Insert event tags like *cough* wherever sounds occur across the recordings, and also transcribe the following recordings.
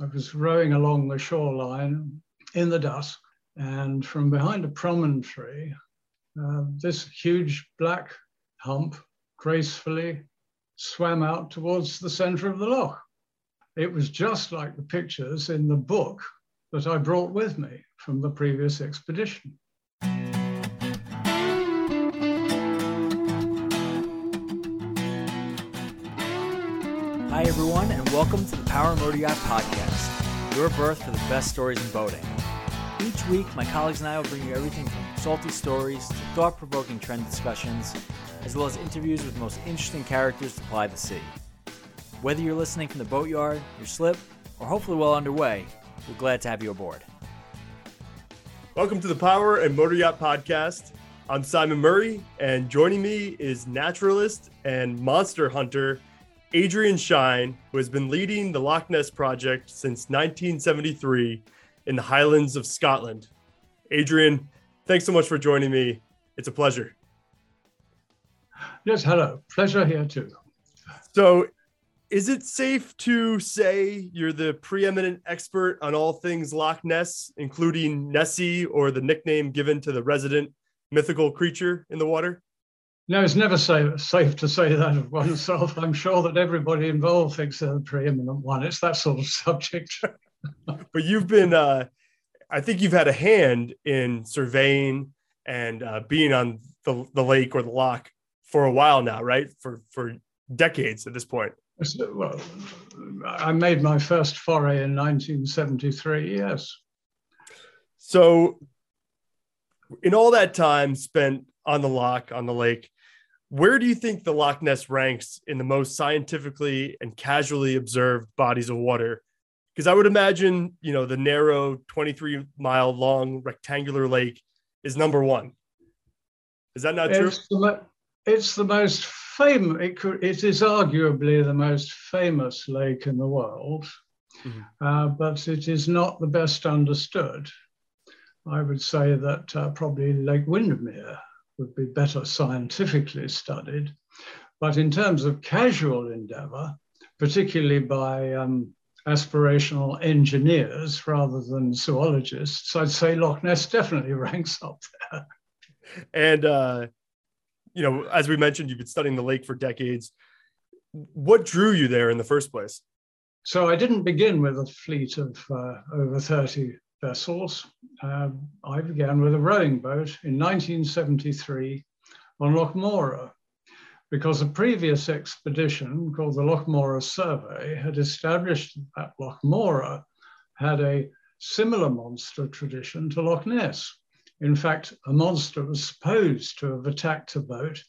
I was rowing along the shoreline in the dusk, and from behind a promontory, uh, this huge black hump gracefully swam out towards the center of the loch. It was just like the pictures in the book that I brought with me from the previous expedition. Hi, everyone, and welcome to the Power and Motor Yacht Podcast, your berth for the best stories in boating. Each week, my colleagues and I will bring you everything from salty stories to thought provoking trend discussions, as well as interviews with the most interesting characters to ply the sea. Whether you're listening from the boatyard, your slip, or hopefully well underway, we're glad to have you aboard. Welcome to the Power and Motor Yacht Podcast. I'm Simon Murray, and joining me is naturalist and monster hunter Adrian Shine, who has been leading the Loch Ness project since 1973 in the Highlands of Scotland. Adrian, thanks so much for joining me. It's a pleasure. Yes, hello. Pleasure here too. So, is it safe to say you're the preeminent expert on all things Loch Ness, including Nessie or the nickname given to the resident mythical creature in the water? No, it's never safe, safe to say that of oneself. I'm sure that everybody involved thinks they're the preeminent one. It's that sort of subject. *laughs* but you've been, uh, I think you've had a hand in surveying and uh, being on the, the lake or the loch for a while now, right? For for decades at this point. Well, I made my first foray in 1973. Yes. So, in all that time spent on the loch on the lake, where do you think the Loch Ness ranks in the most scientifically and casually observed bodies of water? Because I would imagine, you know, the narrow 23 mile long rectangular lake is number one. Is that not true? It's the, it's the most famous, it, could, it is arguably the most famous lake in the world, mm-hmm. uh, but it is not the best understood. I would say that uh, probably Lake Windermere would be better scientifically studied. But in terms of casual endeavor, particularly by um, aspirational engineers rather than zoologists, I'd say Loch Ness definitely *laughs* ranks up there. And, uh, you know, as we mentioned, you've been studying the lake for decades. What drew you there in the first place? So I didn't begin with a fleet of uh, over 30 vessels. Uh, I began with a rowing boat in 1973 on Loch Morar because a previous expedition called the Loch Morar Survey had established that Loch Morar had a similar monster tradition to Loch Ness. In fact, a monster was supposed to have attacked a boat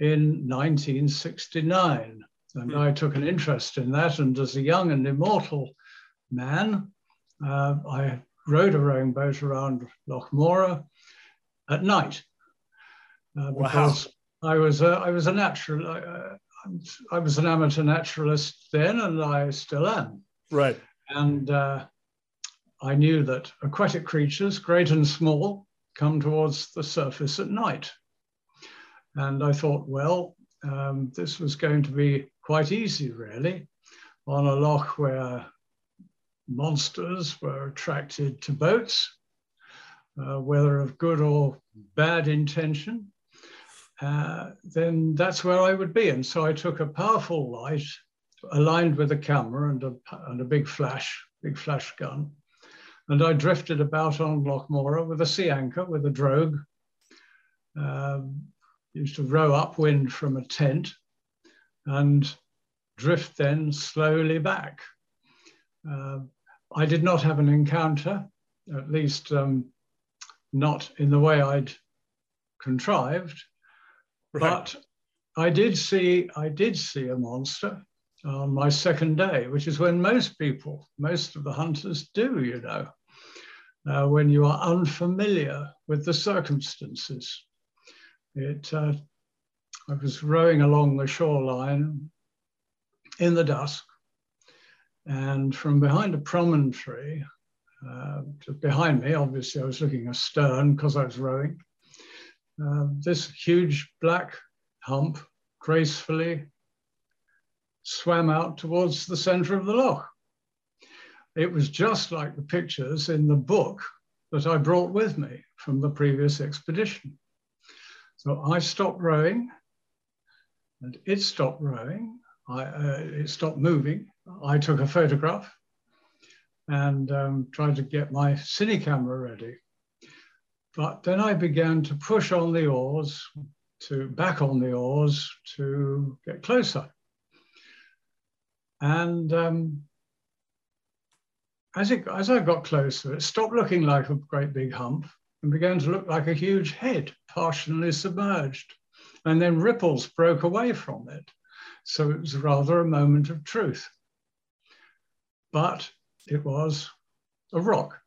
in 1969. And I took an interest in that. And as a young and immortal man, uh, I rowed a rowing boat around Loch Morar at night uh, because wow. I was a, I was a natural uh, I was an amateur naturalist then, and I still am. Right. And uh, I knew that aquatic creatures, great and small, come towards the surface at night. And I thought, well, um, this was going to be quite easy, really, on a loch where monsters were attracted to boats, uh, whether of good or bad intention, uh, then that's where I would be. And so I took a powerful light aligned with a camera and a, and a big flash, big flash gun. And I drifted about on Loch Morar with a sea anchor, with a drogue. Um, used to row upwind from a tent and drift then slowly back. Uh, I did not have an encounter, at least um, not in the way I'd contrived, right. but I did see I did see a monster on my second day, which is when most people, most of the hunters do, you know, uh, when you are unfamiliar with the circumstances. It, uh, I was rowing along the shoreline in the dusk, and from behind a promontory, uh, behind me, obviously I was looking astern because I was rowing, uh, this huge black hump gracefully swam out towards the center of the loch. it was just like the pictures in the book that I brought with me from the previous expedition. So I stopped rowing and it stopped rowing. I, uh, it stopped moving. I took a photograph and um, tried to get my cine camera ready. But then I began to push on the oars, to back on the oars to get closer. And um, as, it, as I got closer, it stopped looking like a great big hump and began to look like a huge head, partially submerged. And then ripples broke away from it. So it was rather a moment of truth. But it was a rock,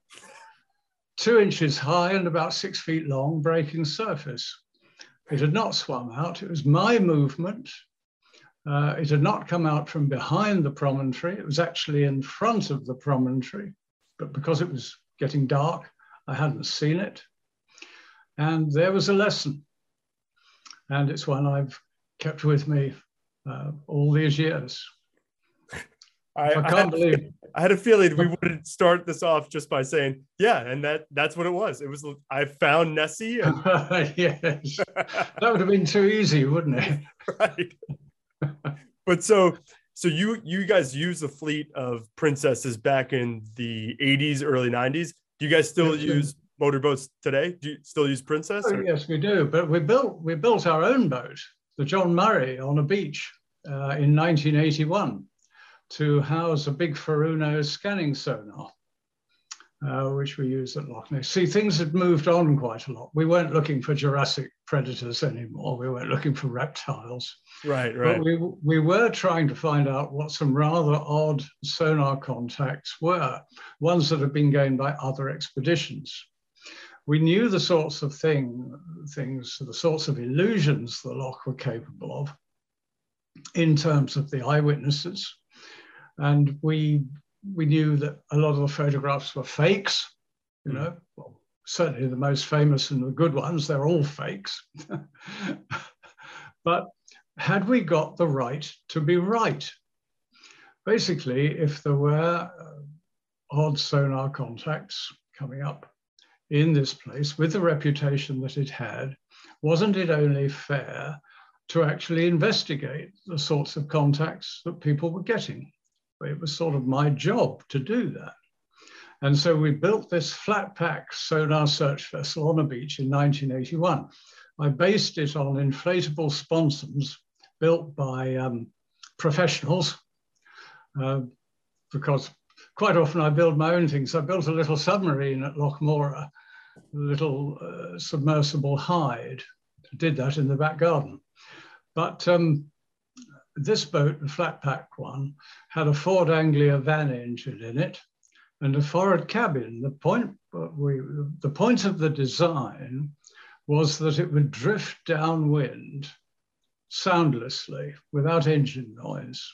two inches high and about six feet long, breaking surface. It had not swum out. It was my movement. Uh, it had not come out from behind the promontory. It was actually in front of the promontory, but because it was getting dark, I hadn't seen it. And there was a lesson. And it's one I've kept with me uh, all these years. I, I, can't believe I had a feeling we wouldn't start this off just by saying, yeah, and that that's what it was. It was I found Nessie. *laughs* And... yes, *laughs* that would have been too easy, wouldn't it? right. but so so you you guys use a fleet of princesses back in the 80s, early 90s. Do you guys still yes, use motorboats today? Do you still use Princess? Oh, yes, we do. But we built we built our own boat, the John Murray, on a beach uh, in 1981 to house a big Furuno scanning sonar, uh, which we use at Loch Ness. See, things had moved on quite a lot. We weren't looking for Jurassic predators anymore. We weren't looking for reptiles. Right, right. But we, we were trying to find out what some rather odd sonar contacts were, ones that had been gained by other expeditions. We knew the sorts of thing, things, the sorts of illusions the loch were capable of in terms of the eyewitnesses and we we knew that a lot of the photographs were fakes. You know, well, certainly the most famous and the good ones, they're all fakes. *laughs* but had we got the right to be right? Basically, if there were uh, odd sonar contacts coming up in this place with the reputation that it had, wasn't it only fair to actually investigate the sorts of contacts that people were getting? It was sort of my job to do that. And so we built this flat pack sonar search vessel on a beach in 1981. I based it on inflatable sponsons built by um, professionals uh, because quite often I build my own things. I built a little submarine at Loch Morar, a little uh, submersible hide. Did that in the back garden. But um, this boat, the flat pack one, had a Ford Anglia van engine in it and a forward cabin. The point, we, the point of the design was that it would drift downwind soundlessly without engine noise.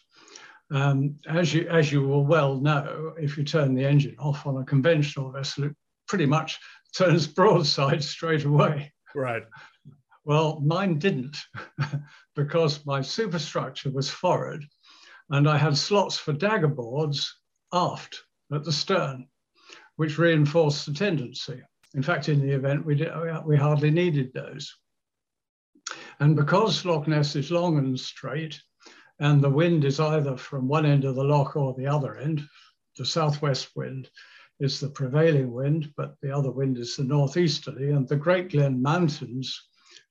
Um, as, you, as you will well know, if you turn the engine off on a conventional vessel, it pretty much *laughs* turns broadside straight away. Right. Well, mine didn't *laughs* because my superstructure was forward and I had slots for dagger boards aft at the stern, which reinforced the tendency. In fact, in the event, we, did, we hardly needed those. And because Loch Ness is long and straight, and the wind is either from one end of the loch or the other end, the southwest wind is the prevailing wind, but the other wind is the northeasterly, and the Great Glen Mountains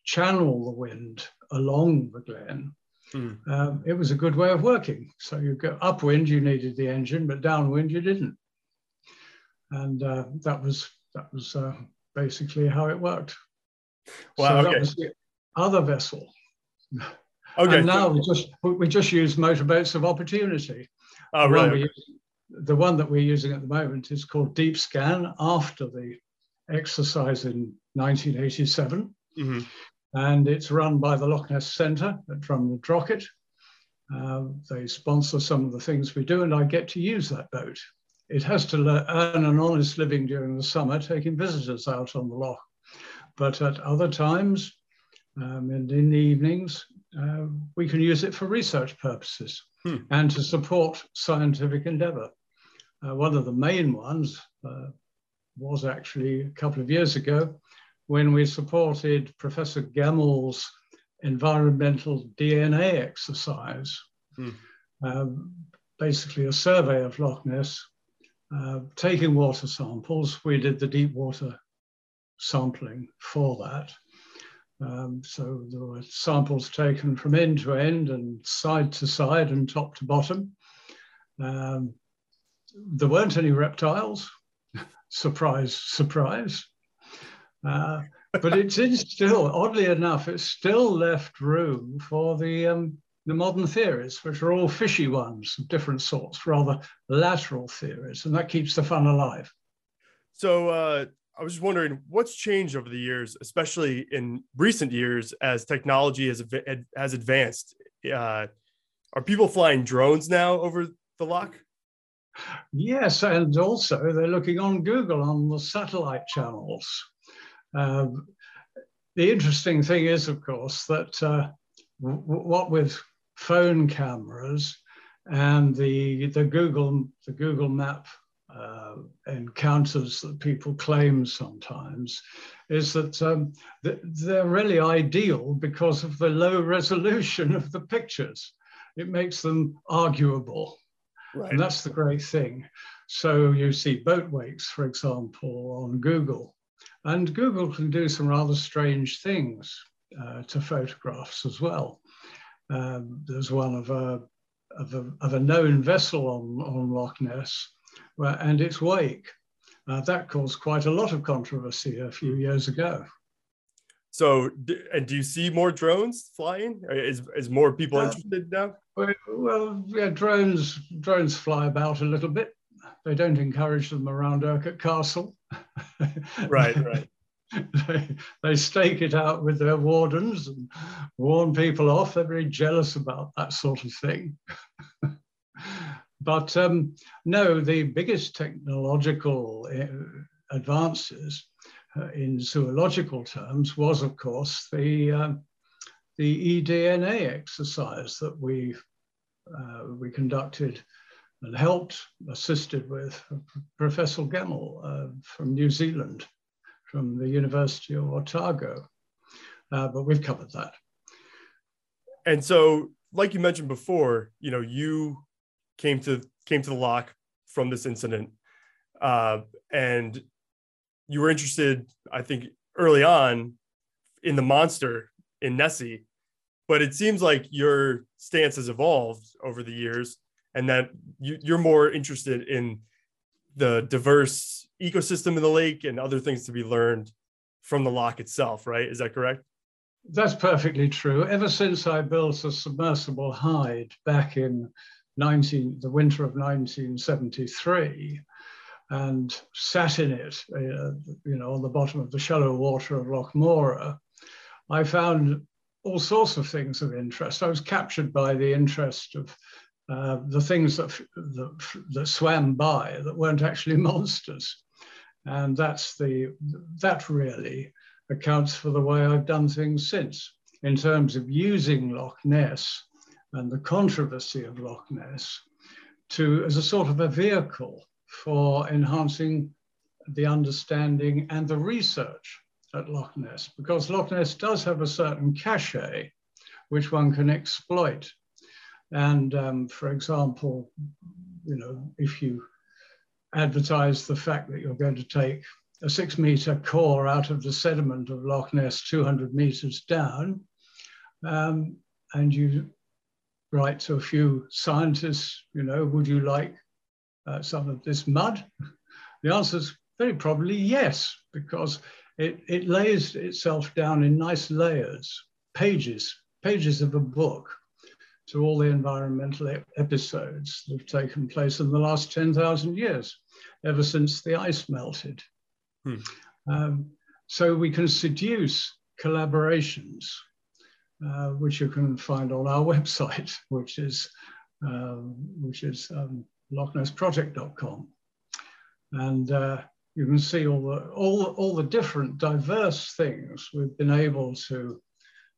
channel the wind along the glen, mm. um, it was a good way of working. So you go upwind, you needed the engine, but downwind, you didn't. And uh, that was that was uh, basically how it worked. Wow. So okay. that was the other vessel. Okay. And now we just we just use motorboats of opportunity. Oh, really? the one that we're using at the moment is called Deep Scan after the exercise in 1987. Mm-hmm and it's run by the Loch Ness Centre at Drumnadrochit. Uh, they sponsor some of the things we do, and I get to use that boat. It has to earn an honest living during the summer, taking visitors out on the loch. But at other times, um, and in the evenings, uh, we can use it for research purposes hmm. and to support scientific endeavour. Uh, one of the main ones uh, was actually a couple of years ago when we supported Professor Gemmell's environmental DNA exercise, hmm. um, basically a survey of Loch Ness, uh, taking water samples. We did the deep water sampling for that. Um, so there were samples taken from end to end and side to side and top to bottom. Um, there weren't any reptiles. *laughs* surprise, surprise. Uh, but it's in still, oddly enough, it's still left room for the um, the modern theories, which are all fishy ones of different sorts, rather lateral theories, and that keeps the fun alive. So uh, I was just wondering what's changed over the years, especially in recent years as technology has has advanced. Uh, are people flying drones now over the loch? Yes, and also they're looking on Google on the satellite channels. Um, the interesting thing is, of course, that uh, what with phone cameras and the the Google the Google Map uh, encounters that people claim sometimes is that um, they're really ideal because of the low resolution of the pictures. It makes them arguable. Right. And that's the great thing. So you see boat wakes, for example, on Google. And Google can do some rather strange things uh, to photographs as well. Um, there's one of a, of a, of a known vessel on, on Loch Ness where, and its wake. Uh, that caused quite a lot of controversy a few years ago. So, and do you see more drones flying? Is, is more people uh, interested now? Well, yeah, drones drones fly about a little bit. They don't encourage them around Urquhart Castle. right, right. *laughs* they, they stake it out with their wardens and warn people off. They're very jealous about that sort of thing. *laughs* but um, no, the biggest technological uh, advances uh, in zoological terms was, of course, the uh, the eDNA exercise that we uh, we conducted and helped, assisted with Professor Gemmell uh, from New Zealand from the University of Otago. Uh, but we've covered that. And so, like you mentioned before, you know, you came to came to the loch from this incident, uh, and you were interested, I think, early on in the monster in Nessie, but it seems like your stance has evolved over the years, and that you, you're more interested in the diverse ecosystem in the lake and other things to be learned from the loch itself, right? Is that correct? That's perfectly true. Ever since I built a submersible hide back in 19, the winter of 1973 and sat in it, uh, you know, on the bottom of the shallow water of Loch Morar, I found all sorts of things of interest. I was captured by the interest of uh, the things that, that, that swam by that weren't actually *laughs* monsters. And that's the, that really accounts for the way I've done things since in terms of using Loch Ness and the controversy of Loch Ness to as a sort of a vehicle for enhancing the understanding and the research at Loch Ness, because Loch Ness does have a certain cachet which one can exploit. And um, for example, you know, if you advertise the fact that you're going to take a six meter core out of the sediment of Loch Ness 200 meters down. Um, and you write to a few scientists, you know, would you like uh, some of this mud? The answer is very probably yes, because it, it lays itself down in nice layers, pages, pages of a book to all the environmental episodes that have taken place in the last 10,000 years, ever since the ice melted. Hmm. Um, so we can seduce collaborations, uh, which you can find on our *laughs* website, which is, uh, which is um, lochnessproject.com. And uh, you can see all the, all, all the different diverse things we've been able to,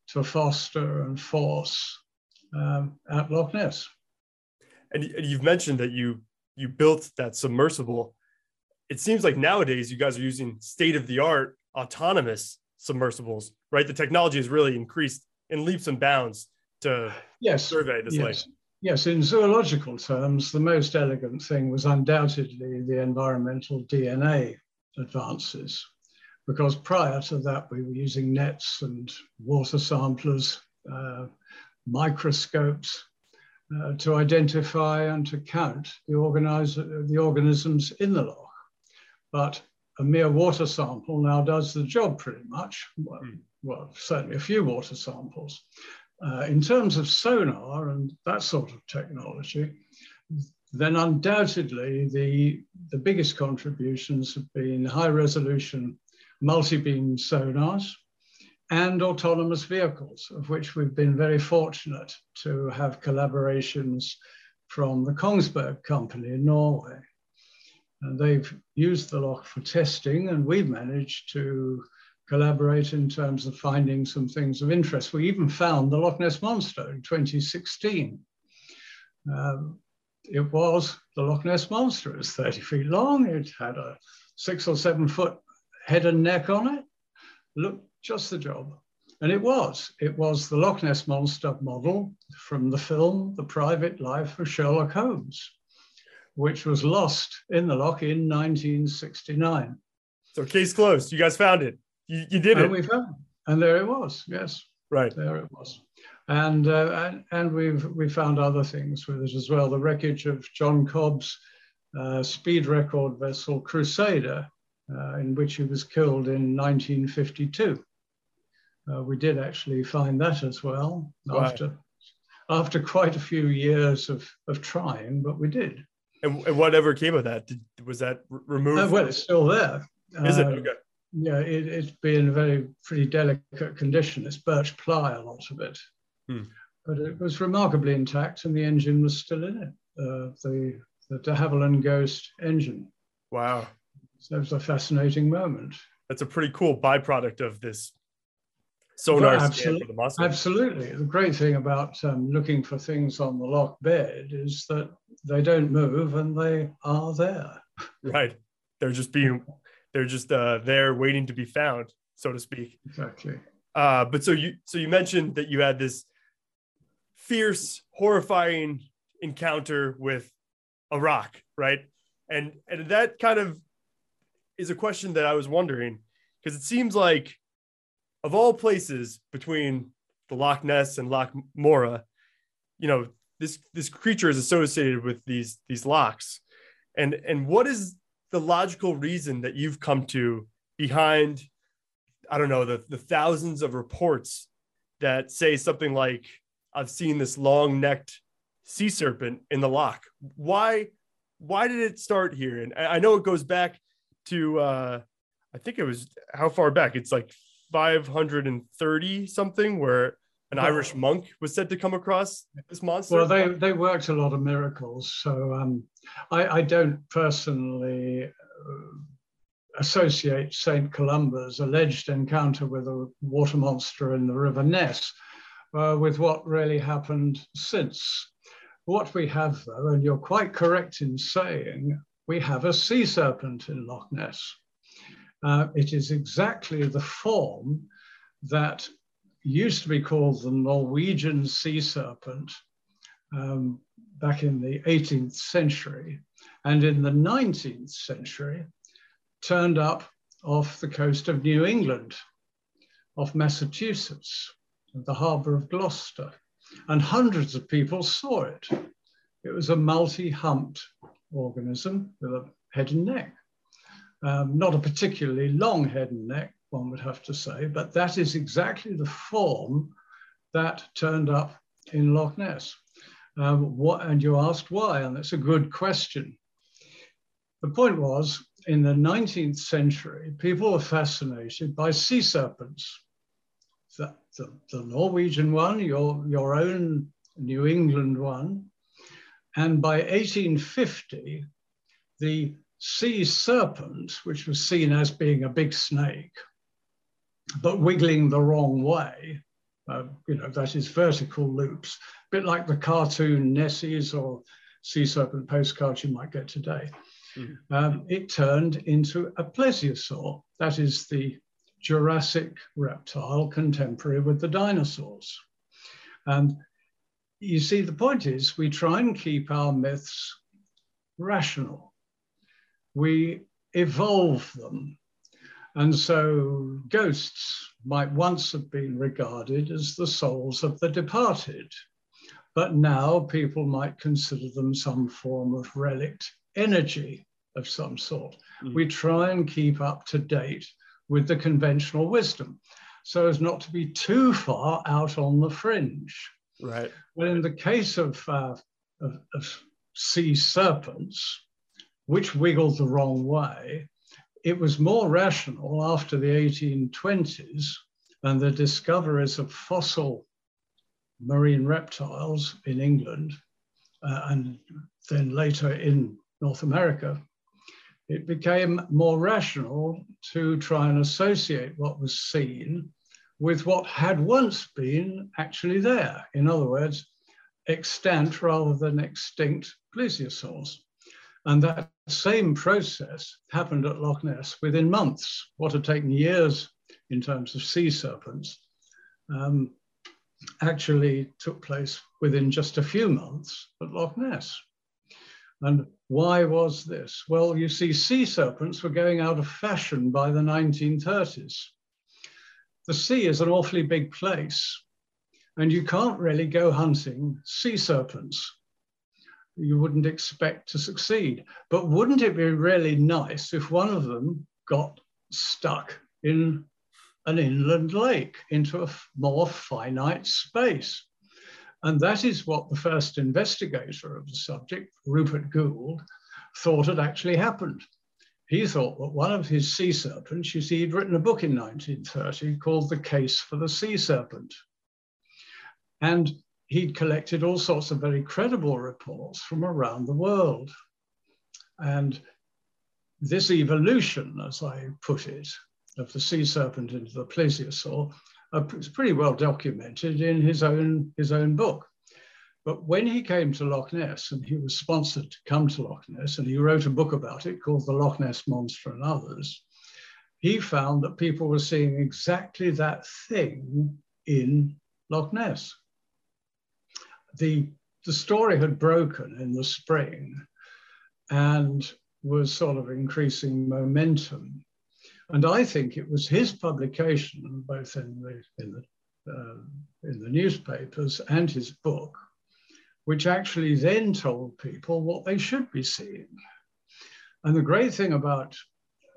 to foster and force um, at Loch Ness. And, you've mentioned that you you built that submersible. It seems like nowadays you guys are using state of the art autonomous submersibles, right? The technology has really increased in leaps and bounds to yes, survey this yes. lake. Yes, in zoological terms, the most elegant thing was undoubtedly the environmental DNA advances, because prior to that, we were using nets and water samplers, uh, microscopes uh, to identify and to count the, the organisms in the loch. But a mere water sample now does the job pretty much. Well, mm. well certainly a few water samples. Uh, in terms of sonar and that sort of technology, then undoubtedly the, the biggest contributions have been high resolution multi-beam sonars and autonomous vehicles, of which we've been very fortunate to have collaborations from the Kongsberg company in Norway. And they've used the loch for testing, and we've managed to collaborate in terms of finding some things of interest. We even found the Loch Ness Monster in 2016. Um, it was the Loch Ness Monster. It was 30 feet long. It had a six or seven foot head and neck on it. Looked just the job. And it was. It was the Loch Ness Monster model from the film The Private Life of Sherlock Holmes, which was lost in the loch in 1969. So case closed. You guys found it. You, you did and it. We found, and there it was. Yes. Right. There it was. And, uh, and, and we've we found other things with it as well. The wreckage of John Cobb's uh, speed record vessel Crusader, uh, in which he was killed in 1952. Uh, we did actually find that as well wow. after after quite a few years of, of trying, but we did. And, and whatever came of that, did, was that removed? Uh, well, it's still there. Is it? Uh, okay yeah, it, it's been a very pretty delicate condition. It's birch ply, a lot of it. Hmm. But it was remarkably intact and the engine was still in it, uh, the, the de Havilland Ghost engine. Wow. So it was a fascinating moment. That's a pretty cool byproduct of this sonar absolutely, for the Absolutely. The great thing about um, looking for things on the loch bed is that they don't move and they are there. *laughs* Right. They're just being they're just uh, there waiting to be found, so to speak. Exactly. Uh, but so you so you mentioned that you had this fierce, horrifying encounter with a rock, right? And and that kind of is a question that I was wondering because it seems like of all places between the Loch Ness and Loch Morar, you know, this this creature is associated with these these lochs, And and what is the logical reason that you've come to behind i don't know the, the thousands of reports that say something like i've seen this long-necked sea serpent in the loch. Why why did it start here? And i know it goes back to uh i think it was how far back it's like 530 something where an Irish monk was said to come across this monster? Well, they, they worked a lot of miracles. So um, I, I, don't personally uh, associate St. Columba's alleged encounter with a water monster in the River Ness uh, with what really happened since. What we have, though, and you're quite correct in saying, we have a sea serpent in Loch Ness. Uh, it is exactly the form that used to be called the Norwegian sea serpent um, back in the 18th century, and in the 19th century turned up off the coast of New England, off Massachusetts, the harbor of Gloucester, and hundreds of people saw it. It was a multi-humped organism with a head and neck. Um, not a particularly long head and neck, one would have to say, but that is exactly the form that turned up in Loch Ness. Um, what, and you asked why, and that's a good question. The point was, in the 19th century, people were fascinated by sea serpents. The, the, the Norwegian one, your, your own New England one. And by 1850, the sea serpent, which was seen as being a big snake, but wiggling the wrong way. Uh, you know, that is vertical loops, a bit like the cartoon Nessies or sea serpent postcards you might get today. Mm-hmm. Um, it turned into a plesiosaur. That is the Jurassic reptile contemporary with the dinosaurs. And you see, the point is we try and keep our myths rational. We evolve them. And so ghosts might once have been regarded as the souls of the departed, but now people might consider them some form of relict energy of some sort. Mm. We try and keep up to date with the conventional wisdom so as not to be too far out on the fringe. Right. Well, in the case of, uh, of, of sea serpents, which wiggled the wrong way, it was more rational after the 1820s and the discoveries of fossil marine reptiles in England uh, and then later in North America, it became more rational to try and associate what was seen with what had once been actually there. In other words, extant rather than extinct plesiosaurs. And that same process happened at Loch Ness within months. What had taken years in terms of sea serpents um, actually took place within just a few months at Loch Ness. And why was this? Well, you see, sea serpents were going out of fashion by the 1930s. The sea is an awfully big place, and you can't really go hunting sea serpents you wouldn't expect to succeed. But wouldn't it be really nice if one of them got stuck in an inland lake into a more finite space? And that is what the first investigator of the subject, Rupert Gould, thought had actually happened. He thought that one of his sea serpents, you see, he'd written a book in 1930 called The Case for the Sea Serpent. And he'd collected all sorts of very credible reports from around the world. And this evolution, as I put it, of the sea serpent into the plesiosaur uh, is pretty well documented in his own, his own book. But when he came to Loch Ness, and he was sponsored to come to Loch Ness, and he wrote a book about it called The Loch Ness Monster and Others, he found that people were seeing exactly that thing in Loch Ness the, the story had broken in the spring and was sort of increasing momentum. And I think it was his publication, both in the, in the, uh, in the newspapers and his book, which actually then told people what they should be seeing. And the great thing about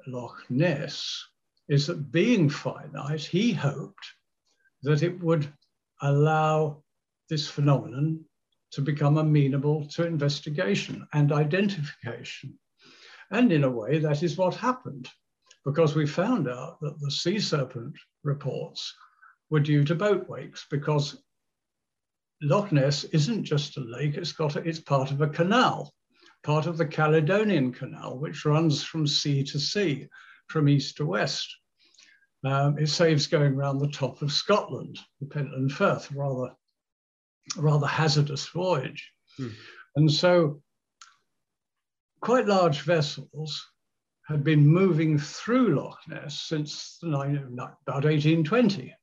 Loch Ness is that being finite, he hoped that it would allow this phenomenon to become amenable to investigation and identification. And in a way, that is what happened, because we found out that the sea serpent reports were due to boat wakes, because Loch Ness isn't just a lake, it's, got a, it's part of a canal, part of the Caledonian Canal, which runs from sea to sea, from east to west. Um, it saves going around the top of Scotland, the Pentland Firth, rather rather hazardous voyage. Hmm. And so quite large vessels had been moving through Loch Ness since the, about 1820.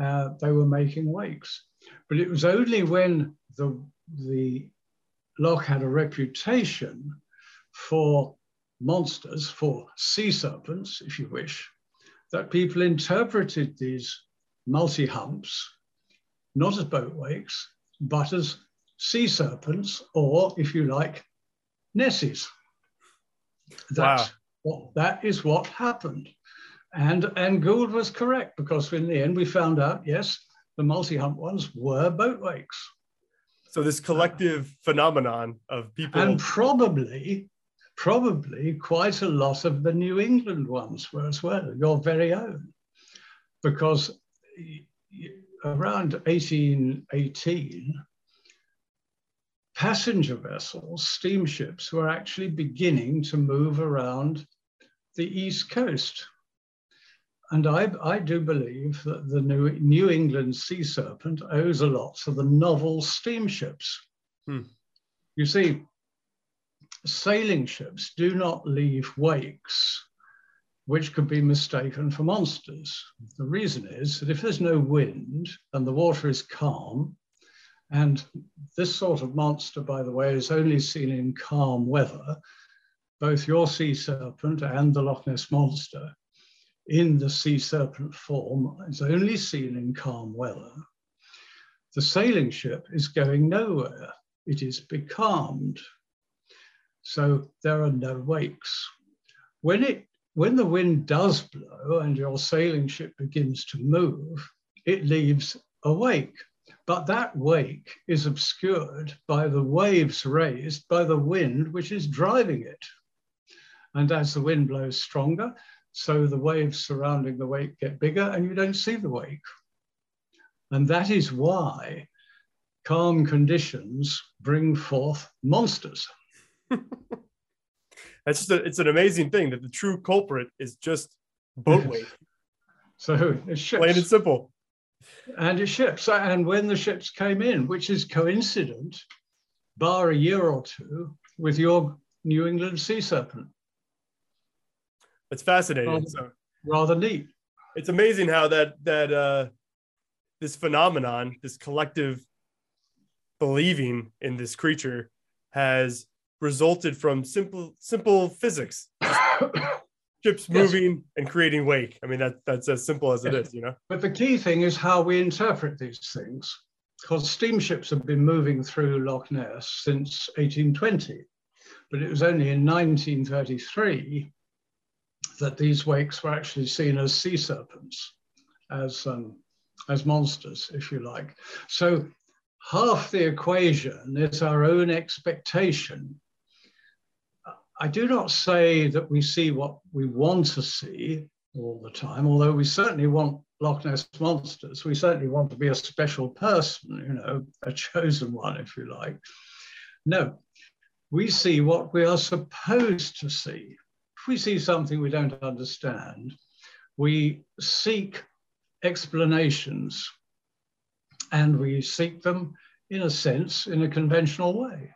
Uh, they were making wakes. But it was only when the, the loch had a reputation for monsters, for sea serpents, if you wish, that people interpreted these multi humps not as boat wakes, but as sea serpents, or if you like, Nessies. That's wow. what, that is what happened. And, and Gould was correct because in the end we found out, yes, the multi-hump ones were boat wakes. So this collective uh, phenomenon of people and probably, probably quite a lot of the New England ones were as well, your very own, because around 1818, passenger vessels, steamships, were actually beginning to move around the East Coast. And I, I do believe that the New, New England sea serpent owes a lot to the novel steamships. Hmm. You see, sailing ships do not leave wakes which could be mistaken for monsters. The reason is that if there's no wind and the water is calm, and this sort of monster, by the way, is only seen in calm weather, both your sea serpent and the Loch Ness monster in the sea serpent form is only seen in calm weather. The sailing ship is going nowhere. It is becalmed. So there are no wakes. When it when the wind does blow and your sailing ship begins to move, it leaves a wake. But that wake is obscured by the waves raised by the wind which is driving it. And as the wind blows stronger, so the waves surrounding the wake get bigger and you don't see the wake. And that is why calm conditions bring forth monsters. *laughs* That's just a, it's an amazing thing that the true culprit is just boat *laughs* weight. so it's ships. Plain and simple. And it's ships. And when the ships came in, which is coincident, bar a year or two, with your New England sea serpent. It's fascinating. Rather, so, rather neat. It's amazing how that that uh, this phenomenon, this collective believing in this creature, has resulted from simple simple physics *coughs* ships moving yes. and creating wake i mean that that's as simple as it is, you know but the key thing is how we interpret these things because steamships have been moving through loch ness since 1820 but it was only in 1933 that these wakes were actually seen as sea serpents as um, as monsters if you like so half the equation is our own expectation I do not say that we see what we want to see all the time, although we certainly want Loch Ness monsters. We certainly want to be a special person, you know, a chosen one, if you like. No, we see what we are supposed to see. If we see something we don't understand, we seek explanations and we seek them, in a sense, in a conventional way.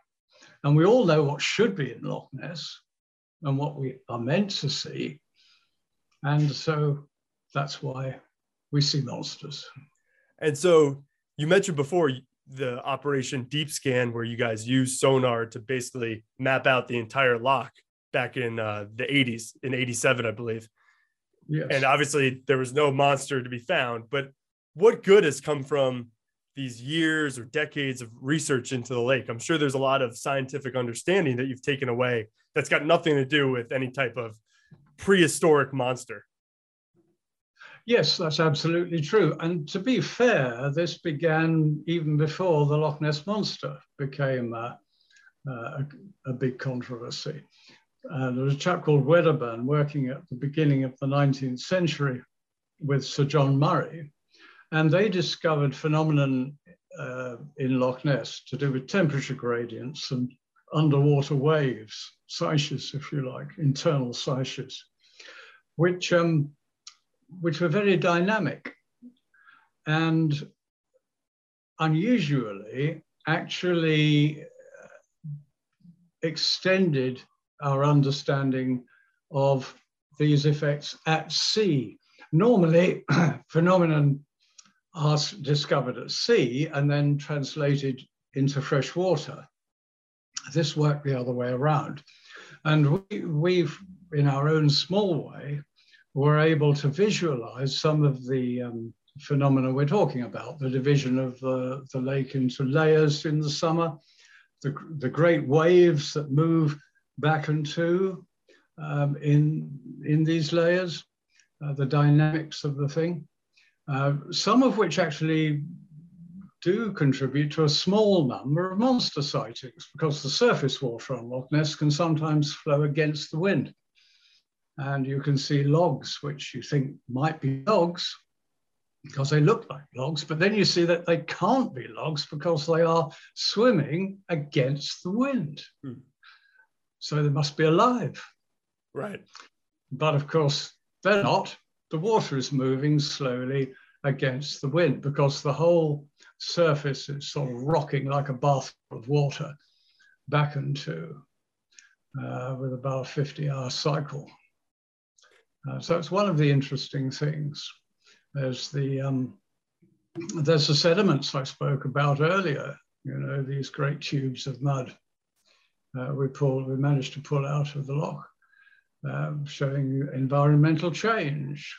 And we all know what should be in Loch Ness and what we are meant to see. And so that's why we see monsters. And so you mentioned before the operation Deep Scan, where you guys use sonar to basically map out the entire loch back in uh, the 80s, in 87, I believe. Yes. And obviously there was no monster to be found, but what good has come from these years or decades of research into the lake. I'm sure there's a lot of scientific understanding that you've taken away that's got nothing to do with any type of prehistoric monster. Yes, that's absolutely true. And to be fair, this began even before the Loch Ness Monster became a, a, a big controversy. Uh, there was a chap called Wedderburn working at the beginning of the 19th century with Sir John Murray, and they discovered phenomenon uh, in Loch Ness to do with temperature gradients and underwater waves, seiches, if you like, internal seiches, which, um, which were very dynamic and unusually actually uh, extended our understanding of these effects at sea. Normally, *clears throat* phenomenon are discovered at sea and then translated into fresh water. This worked the other way around. And we, we've, in our own small way, were able to visualize some of the um, phenomena we're talking about, the division of the, the lake into layers in the summer, the, the great waves that move back and to um, in, in these layers, uh, the dynamics of the thing. Uh, some of which actually do contribute to a small number of monster sightings because the surface water on Loch Ness can sometimes flow against the wind. And you can see logs, which you think might be logs because they look like logs, but then you see that they can't be logs because they are swimming against the wind. Hmm. So they must be alive. Right. But of course, they're not. The water is moving slowly against the wind because the whole surface is sort of rocking like a bath of water back into uh, with about a 50 hour cycle. Uh, so it's one of the interesting things. There's the um, there's the sediments I spoke about earlier. You know these great tubes of mud uh, we pulled, we managed to pull out of the loch, um, showing environmental change.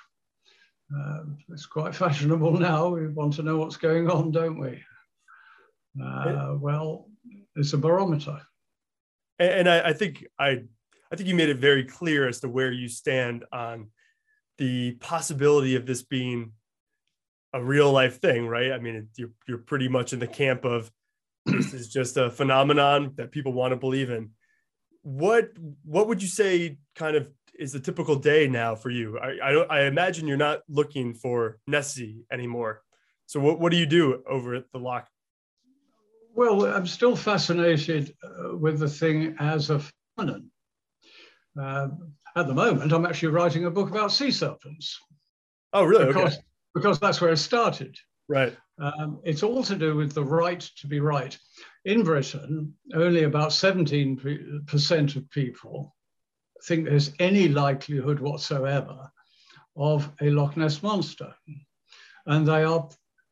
Uh, it's quite *laughs* fashionable now. We want to know what's going on, don't we? Uh, well, it's a barometer. And, and I, I, think I, I think you made it very clear as to where you stand on the possibility of this being a real life thing, right? I mean, you're you're pretty much in the camp of this is just a phenomenon that people want to believe in. What what would you say kind of is a typical day now for you? I I, I imagine you're not looking for Nessie anymore. So what, what do you do over at the loch? Well, I'm still fascinated uh, with the thing as a phenomenon. Uh, at the moment, I'm actually writing a book about sea serpents. Oh, really? Because, okay. because that's where it started. Right. Um, it's all to do with the right to be right. In Britain, only about 17% of people think there's any likelihood whatsoever of a Loch Ness monster. And they are,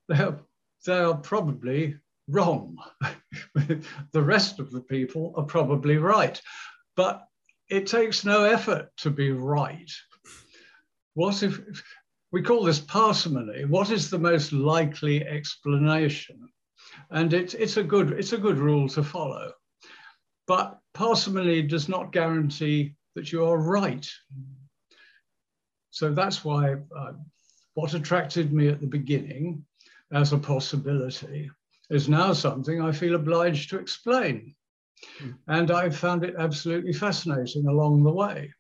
they are, they are probably wrong. *laughs* the rest of the people are probably right. But it takes no effort to be right. What if, we call this parsimony. What is the most likely explanation? And it, it's, a good, it's a good rule to follow. But parsimony does not guarantee that you are right. So that's why uh, what attracted me at the beginning as a possibility is now something I feel obliged to explain. Mm. And I've found it absolutely fascinating along the way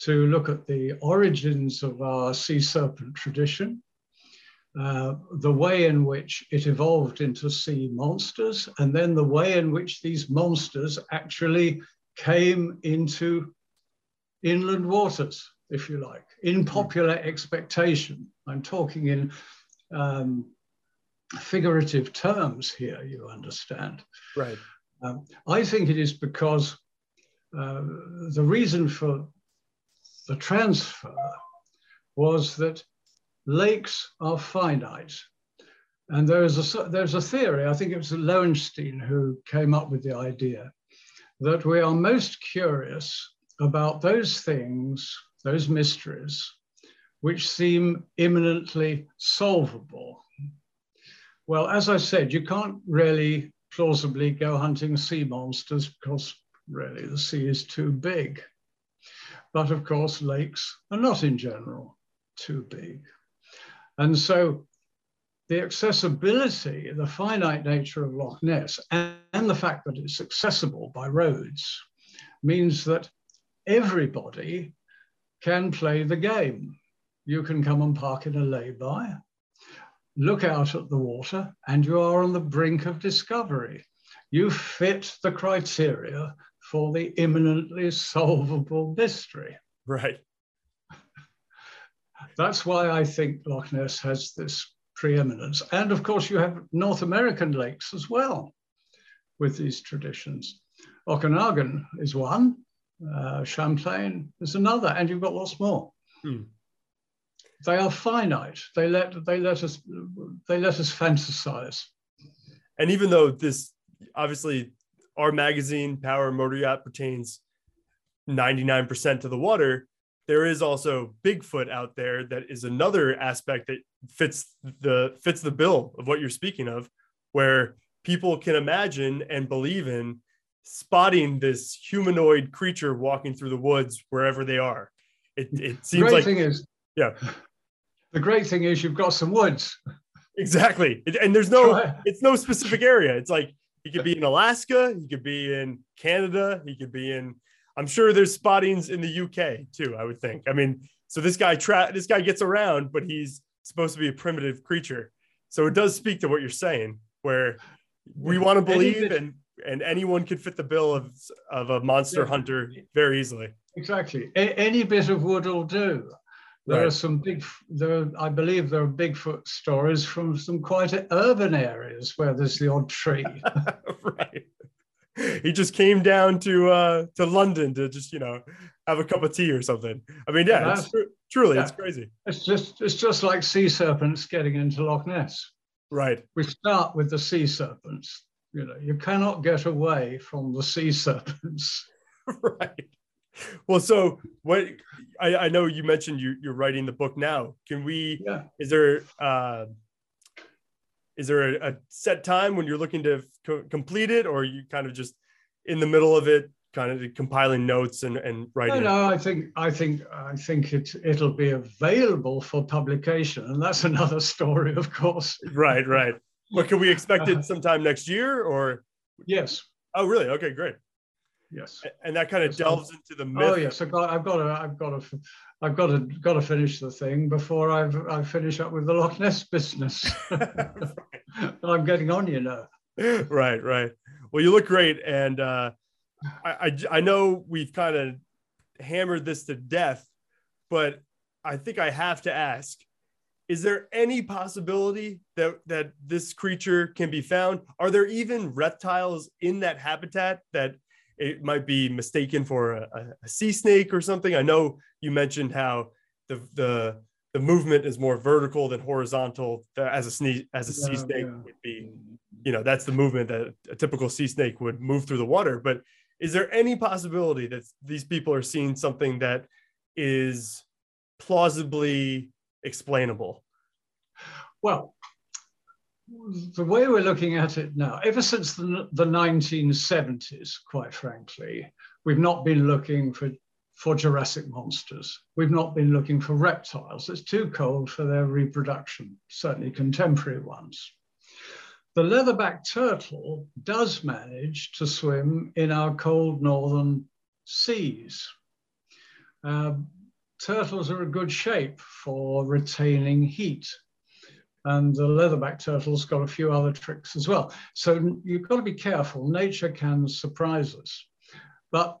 to look at the origins of our sea serpent tradition, uh, the way in which it evolved into sea monsters, and then the way in which these monsters actually came into inland waters, if you like, in hmm. popular expectation. I'm talking in um, figurative terms here, you understand. Right. Um, I think it is because uh, the reason for the transfer was that lakes are finite. And there's a, there's a theory, I think it was Loewenstein who came up with the idea, that we are most curious about those things, those mysteries, which seem imminently solvable. Well, as I said, you can't really plausibly go hunting sea monsters because really the sea is too big. But of course, lakes are not in general too big. And so the accessibility, the finite nature of Loch Ness, and, and the fact that it's accessible by roads means that everybody can play the game. You can come and park in a lay-by, look out at the water, and you are on the brink of discovery. You fit the criteria for the imminently solvable mystery. Right. That's why I think Loch Ness has this preeminence. And of course, you have North American lakes as well with these traditions. Okanagan is one, uh, Champlain is another, and you've got lots more. Hmm. They are finite. They let they let us they let us fantasize. And even though this obviously our magazine, Power Motor Yacht, pertains 99% to the water. There is also Bigfoot out there that is another aspect that fits the fits the bill of what you're speaking of, where people can imagine and believe in spotting this humanoid creature walking through the woods wherever they are. It, it seems great like thing is yeah. *laughs* The great thing is you've got some woods. Exactly. And there's no *laughs* it's no specific area. It's like he could be in Alaska. He could be in Canada. He could be in. I'm sure there's spottings in the UK too. I would think. I mean, so this guy tra- this guy gets around, but he's supposed to be a primitive creature. So it does speak to what you're saying, where we want to believe and and anyone could fit the bill of of a monster yeah. hunter very easily. Exactly. A- any bit of wood will do. There right. are some big, there are, I believe there are Bigfoot stories from some quite urban areas where there's the odd tree. *laughs* right. he just came down to uh to London to just you know have a cup of tea or something. I mean, yeah, it's truly, yeah. it's crazy. It's just it's just like sea serpents getting into Loch Ness. Right. We start with the sea serpents. You know, you cannot get away from the sea serpents. *laughs* right. *laughs* Well, so what I, I know you mentioned you, you're writing the book now. Can we? Yeah. Is there uh, is there a, a set time when you're looking to co- complete it, or you kind of just in the middle of it, kind of compiling notes and, and writing? No, no. I think I think I think it it'll be available for publication, and that's *laughs* another story, of course. Right, right. But can we expect it *laughs* sometime next year, or? Yes. Oh, really? Okay, great. Yes. And that kind of delves into the myth. Oh yes, I've got, I've got to, I've got to, I've got to, got to finish the thing before I've, I finish up with the Loch Ness business. *laughs* *laughs* I'm getting on, you know. Right, right. Well, you look great, and uh, I, I, I know we've kind of hammered this to death, but I think I have to ask: Is there any possibility that that this creature can be found? Are there even reptiles in that habitat that it might be mistaken for a, a, sea snake or something. I know you mentioned how the the the movement is more vertical than horizontal as a snake as a sea snake yeah. would be. You know, that's the movement that a typical sea snake would move through the water. But is there any possibility that these people are seeing something that is plausibly explainable? Well, the way we're looking at it now, ever since the, the 1970s, quite frankly, we've not been looking for, for Jurassic monsters. We've not been looking for reptiles. It's too cold for their reproduction, certainly contemporary ones. The leatherback turtle does manage to swim in our cold northern seas. Uh, turtles are a good shape for retaining heat and the leatherback turtle's got a few other tricks as well. So you've got to be careful. Nature can surprise us. But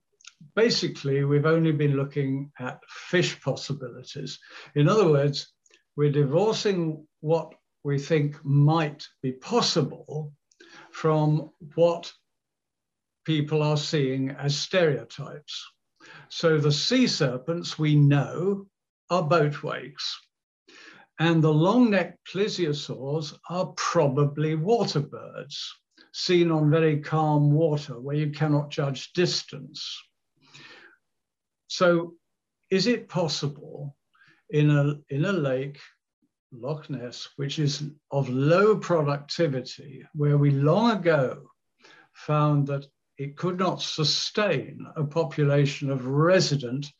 basically, we've only been looking at fish possibilities. In other words, we're divorcing what we think might be possible from what people are seeing as stereotypes. So the sea serpents we know are boat wakes. And the long-necked plesiosaurs are probably water birds, seen on very calm water where you cannot judge distance. So is it possible in a, in a lake, Loch Ness, which is of low productivity, where we long ago found that it could not sustain a population of resident,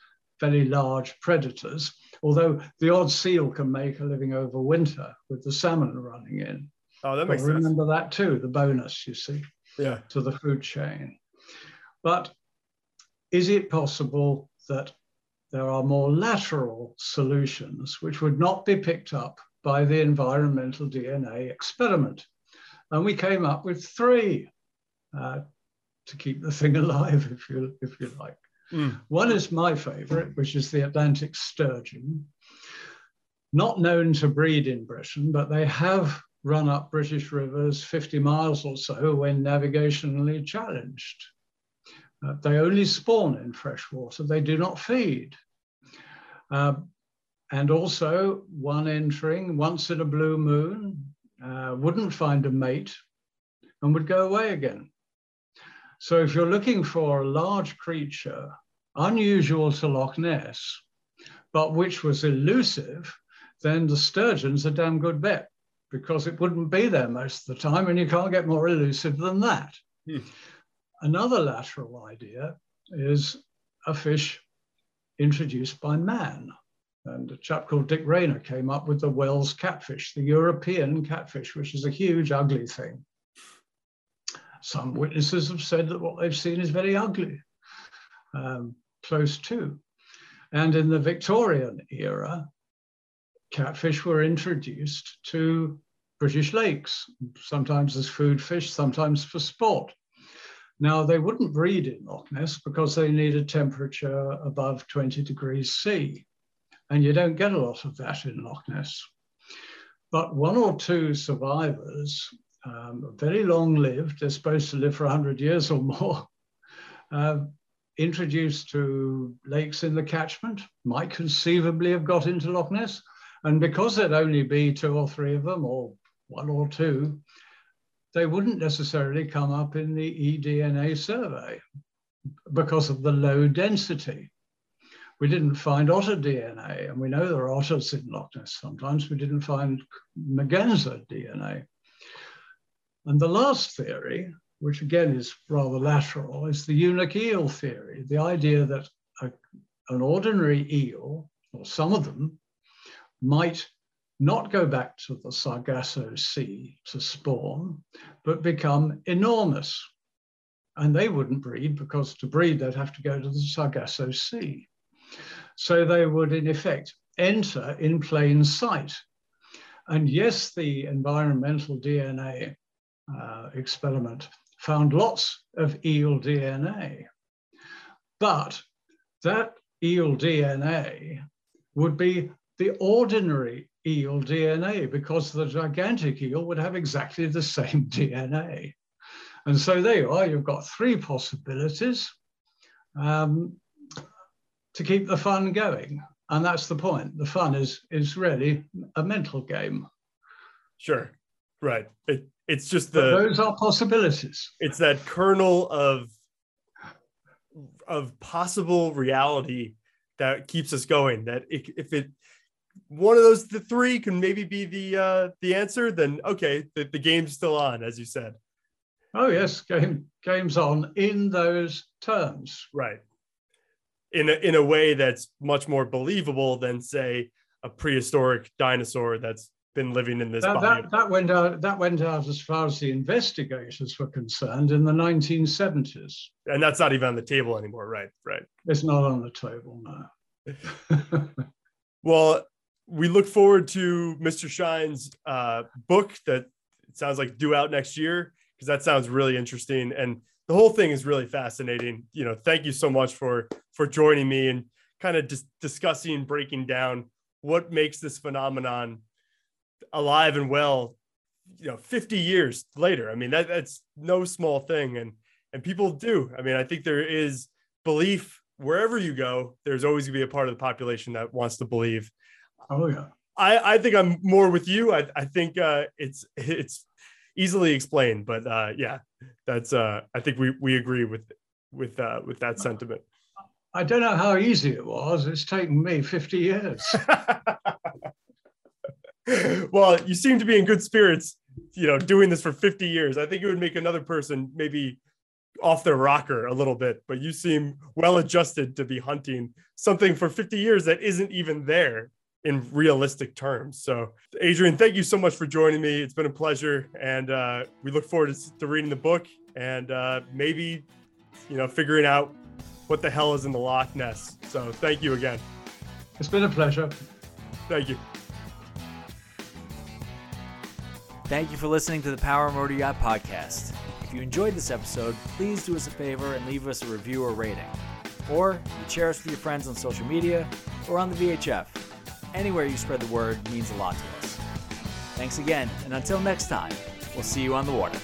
very large predators, Although the odd seal can make a living over winter with the salmon running in. Oh, that makes but sense. Remember that too, the bonus, you see, yeah. to the food chain. But is it possible that there are more lateral solutions which would not be picked up by the environmental DNA experiment? And we came up with three uh, to keep the thing *laughs* alive, if you, if you like. Mm. One is my favorite, which is the Atlantic sturgeon. Not known to breed in Britain, but they have run up British rivers 50 miles or so when navigationally challenged. Uh, they only spawn in fresh water, they do not feed. Uh, and also, one entering once in a blue moon uh, wouldn't find a mate and would go away again. So if you're looking for a large creature, unusual to Loch Ness, but which was elusive, then the sturgeon's a damn good bet because it wouldn't be there most of the time and you can't get more elusive than that. Hmm. Another lateral idea is a fish introduced by man. And a chap called Dick Raynor came up with the Wels catfish, the European catfish, which is a huge, ugly thing. Some witnesses have said that what they've seen is very ugly, um, close to. And in the Victorian era, catfish were introduced to British lakes, sometimes as food fish, sometimes for sport. Now, they wouldn't breed in Loch Ness because they need a temperature above 20 degrees C, and you don't get a lot of that in Loch Ness. But one or two survivors um, very long lived, they're supposed to live for 100 years or more, *laughs* uh, introduced to lakes in the catchment, might conceivably have got into Loch Ness. And because there'd only be two or three of them, or one or two, they wouldn't necessarily come up in the eDNA survey because of the low density. We didn't find otter DNA, and we know there are otters in Loch Ness sometimes. We didn't find merganser DNA. And the last theory which again is rather lateral, is the eunuch eel theory, the idea that a, an ordinary eel, or some of them, might not go back to the Sargasso Sea to spawn, but become enormous. And they wouldn't breed because to breed, they'd have to go to the Sargasso Sea. So they would, in effect, enter in plain sight. And yes, the environmental DNA uh, experiment found lots of eel DNA. But that eel DNA would be the ordinary eel DNA because the gigantic eel would have exactly the same *laughs* DNA. And so there you are, you've got three possibilities um, to keep the fun going. And that's the point. The fun is, is really a mental game. Sure. Right. It, it's just the but those are possibilities. It's that kernel of of possible reality that keeps us going. That it, if it one of those the three can maybe be the uh, the answer, then okay, the, the game's still on, as you said. Oh yes, game game's on in those terms. Right. In a, in a way that's much more believable than say a prehistoric dinosaur that's been living in this that, that, that, went out that went out as far as the investigators were concerned in the 1970s and that's not even on the table anymore right right. It's not on the table now *laughs* well we look forward to mr shine's uh, book that sounds like due out next year because that sounds really interesting. And the whole thing is really fascinating. You know thank you so much for for joining me and kind of just discussing breaking down what makes this phenomenon alive and well you know 50 years later. I mean that that's no small thing and and people do. I mean i think there is belief wherever you go there's always going to be a part of the population that wants to believe. Oh yeah. I i think i'm more with you. I, I think uh it's it's easily explained but uh yeah that's uh i think we we agree with with uh with that sentiment. I don't know how easy it was. It's taken me 50 years *laughs* *laughs* well, you seem to be in good spirits, you know, doing this for 50 years. I think it would make another person maybe off their rocker a little bit, but you seem well adjusted to be hunting something for 50 years that isn't even there in realistic terms. So, Adrian, thank you so much for joining me. It's been a pleasure, and uh, we look forward to, to reading the book and uh, maybe, you know, figuring out what the hell is in the Loch Ness. So, thank you again. It's been a pleasure. Thank you. Thank you for listening to the Power Motor Yacht podcast. If you enjoyed this episode, please do us a favor and leave us a review or rating. Or you share us with your friends on social media or on the VHF. Anywhere you spread the word means a lot to us. Thanks again, and until next time, we'll see you on the water.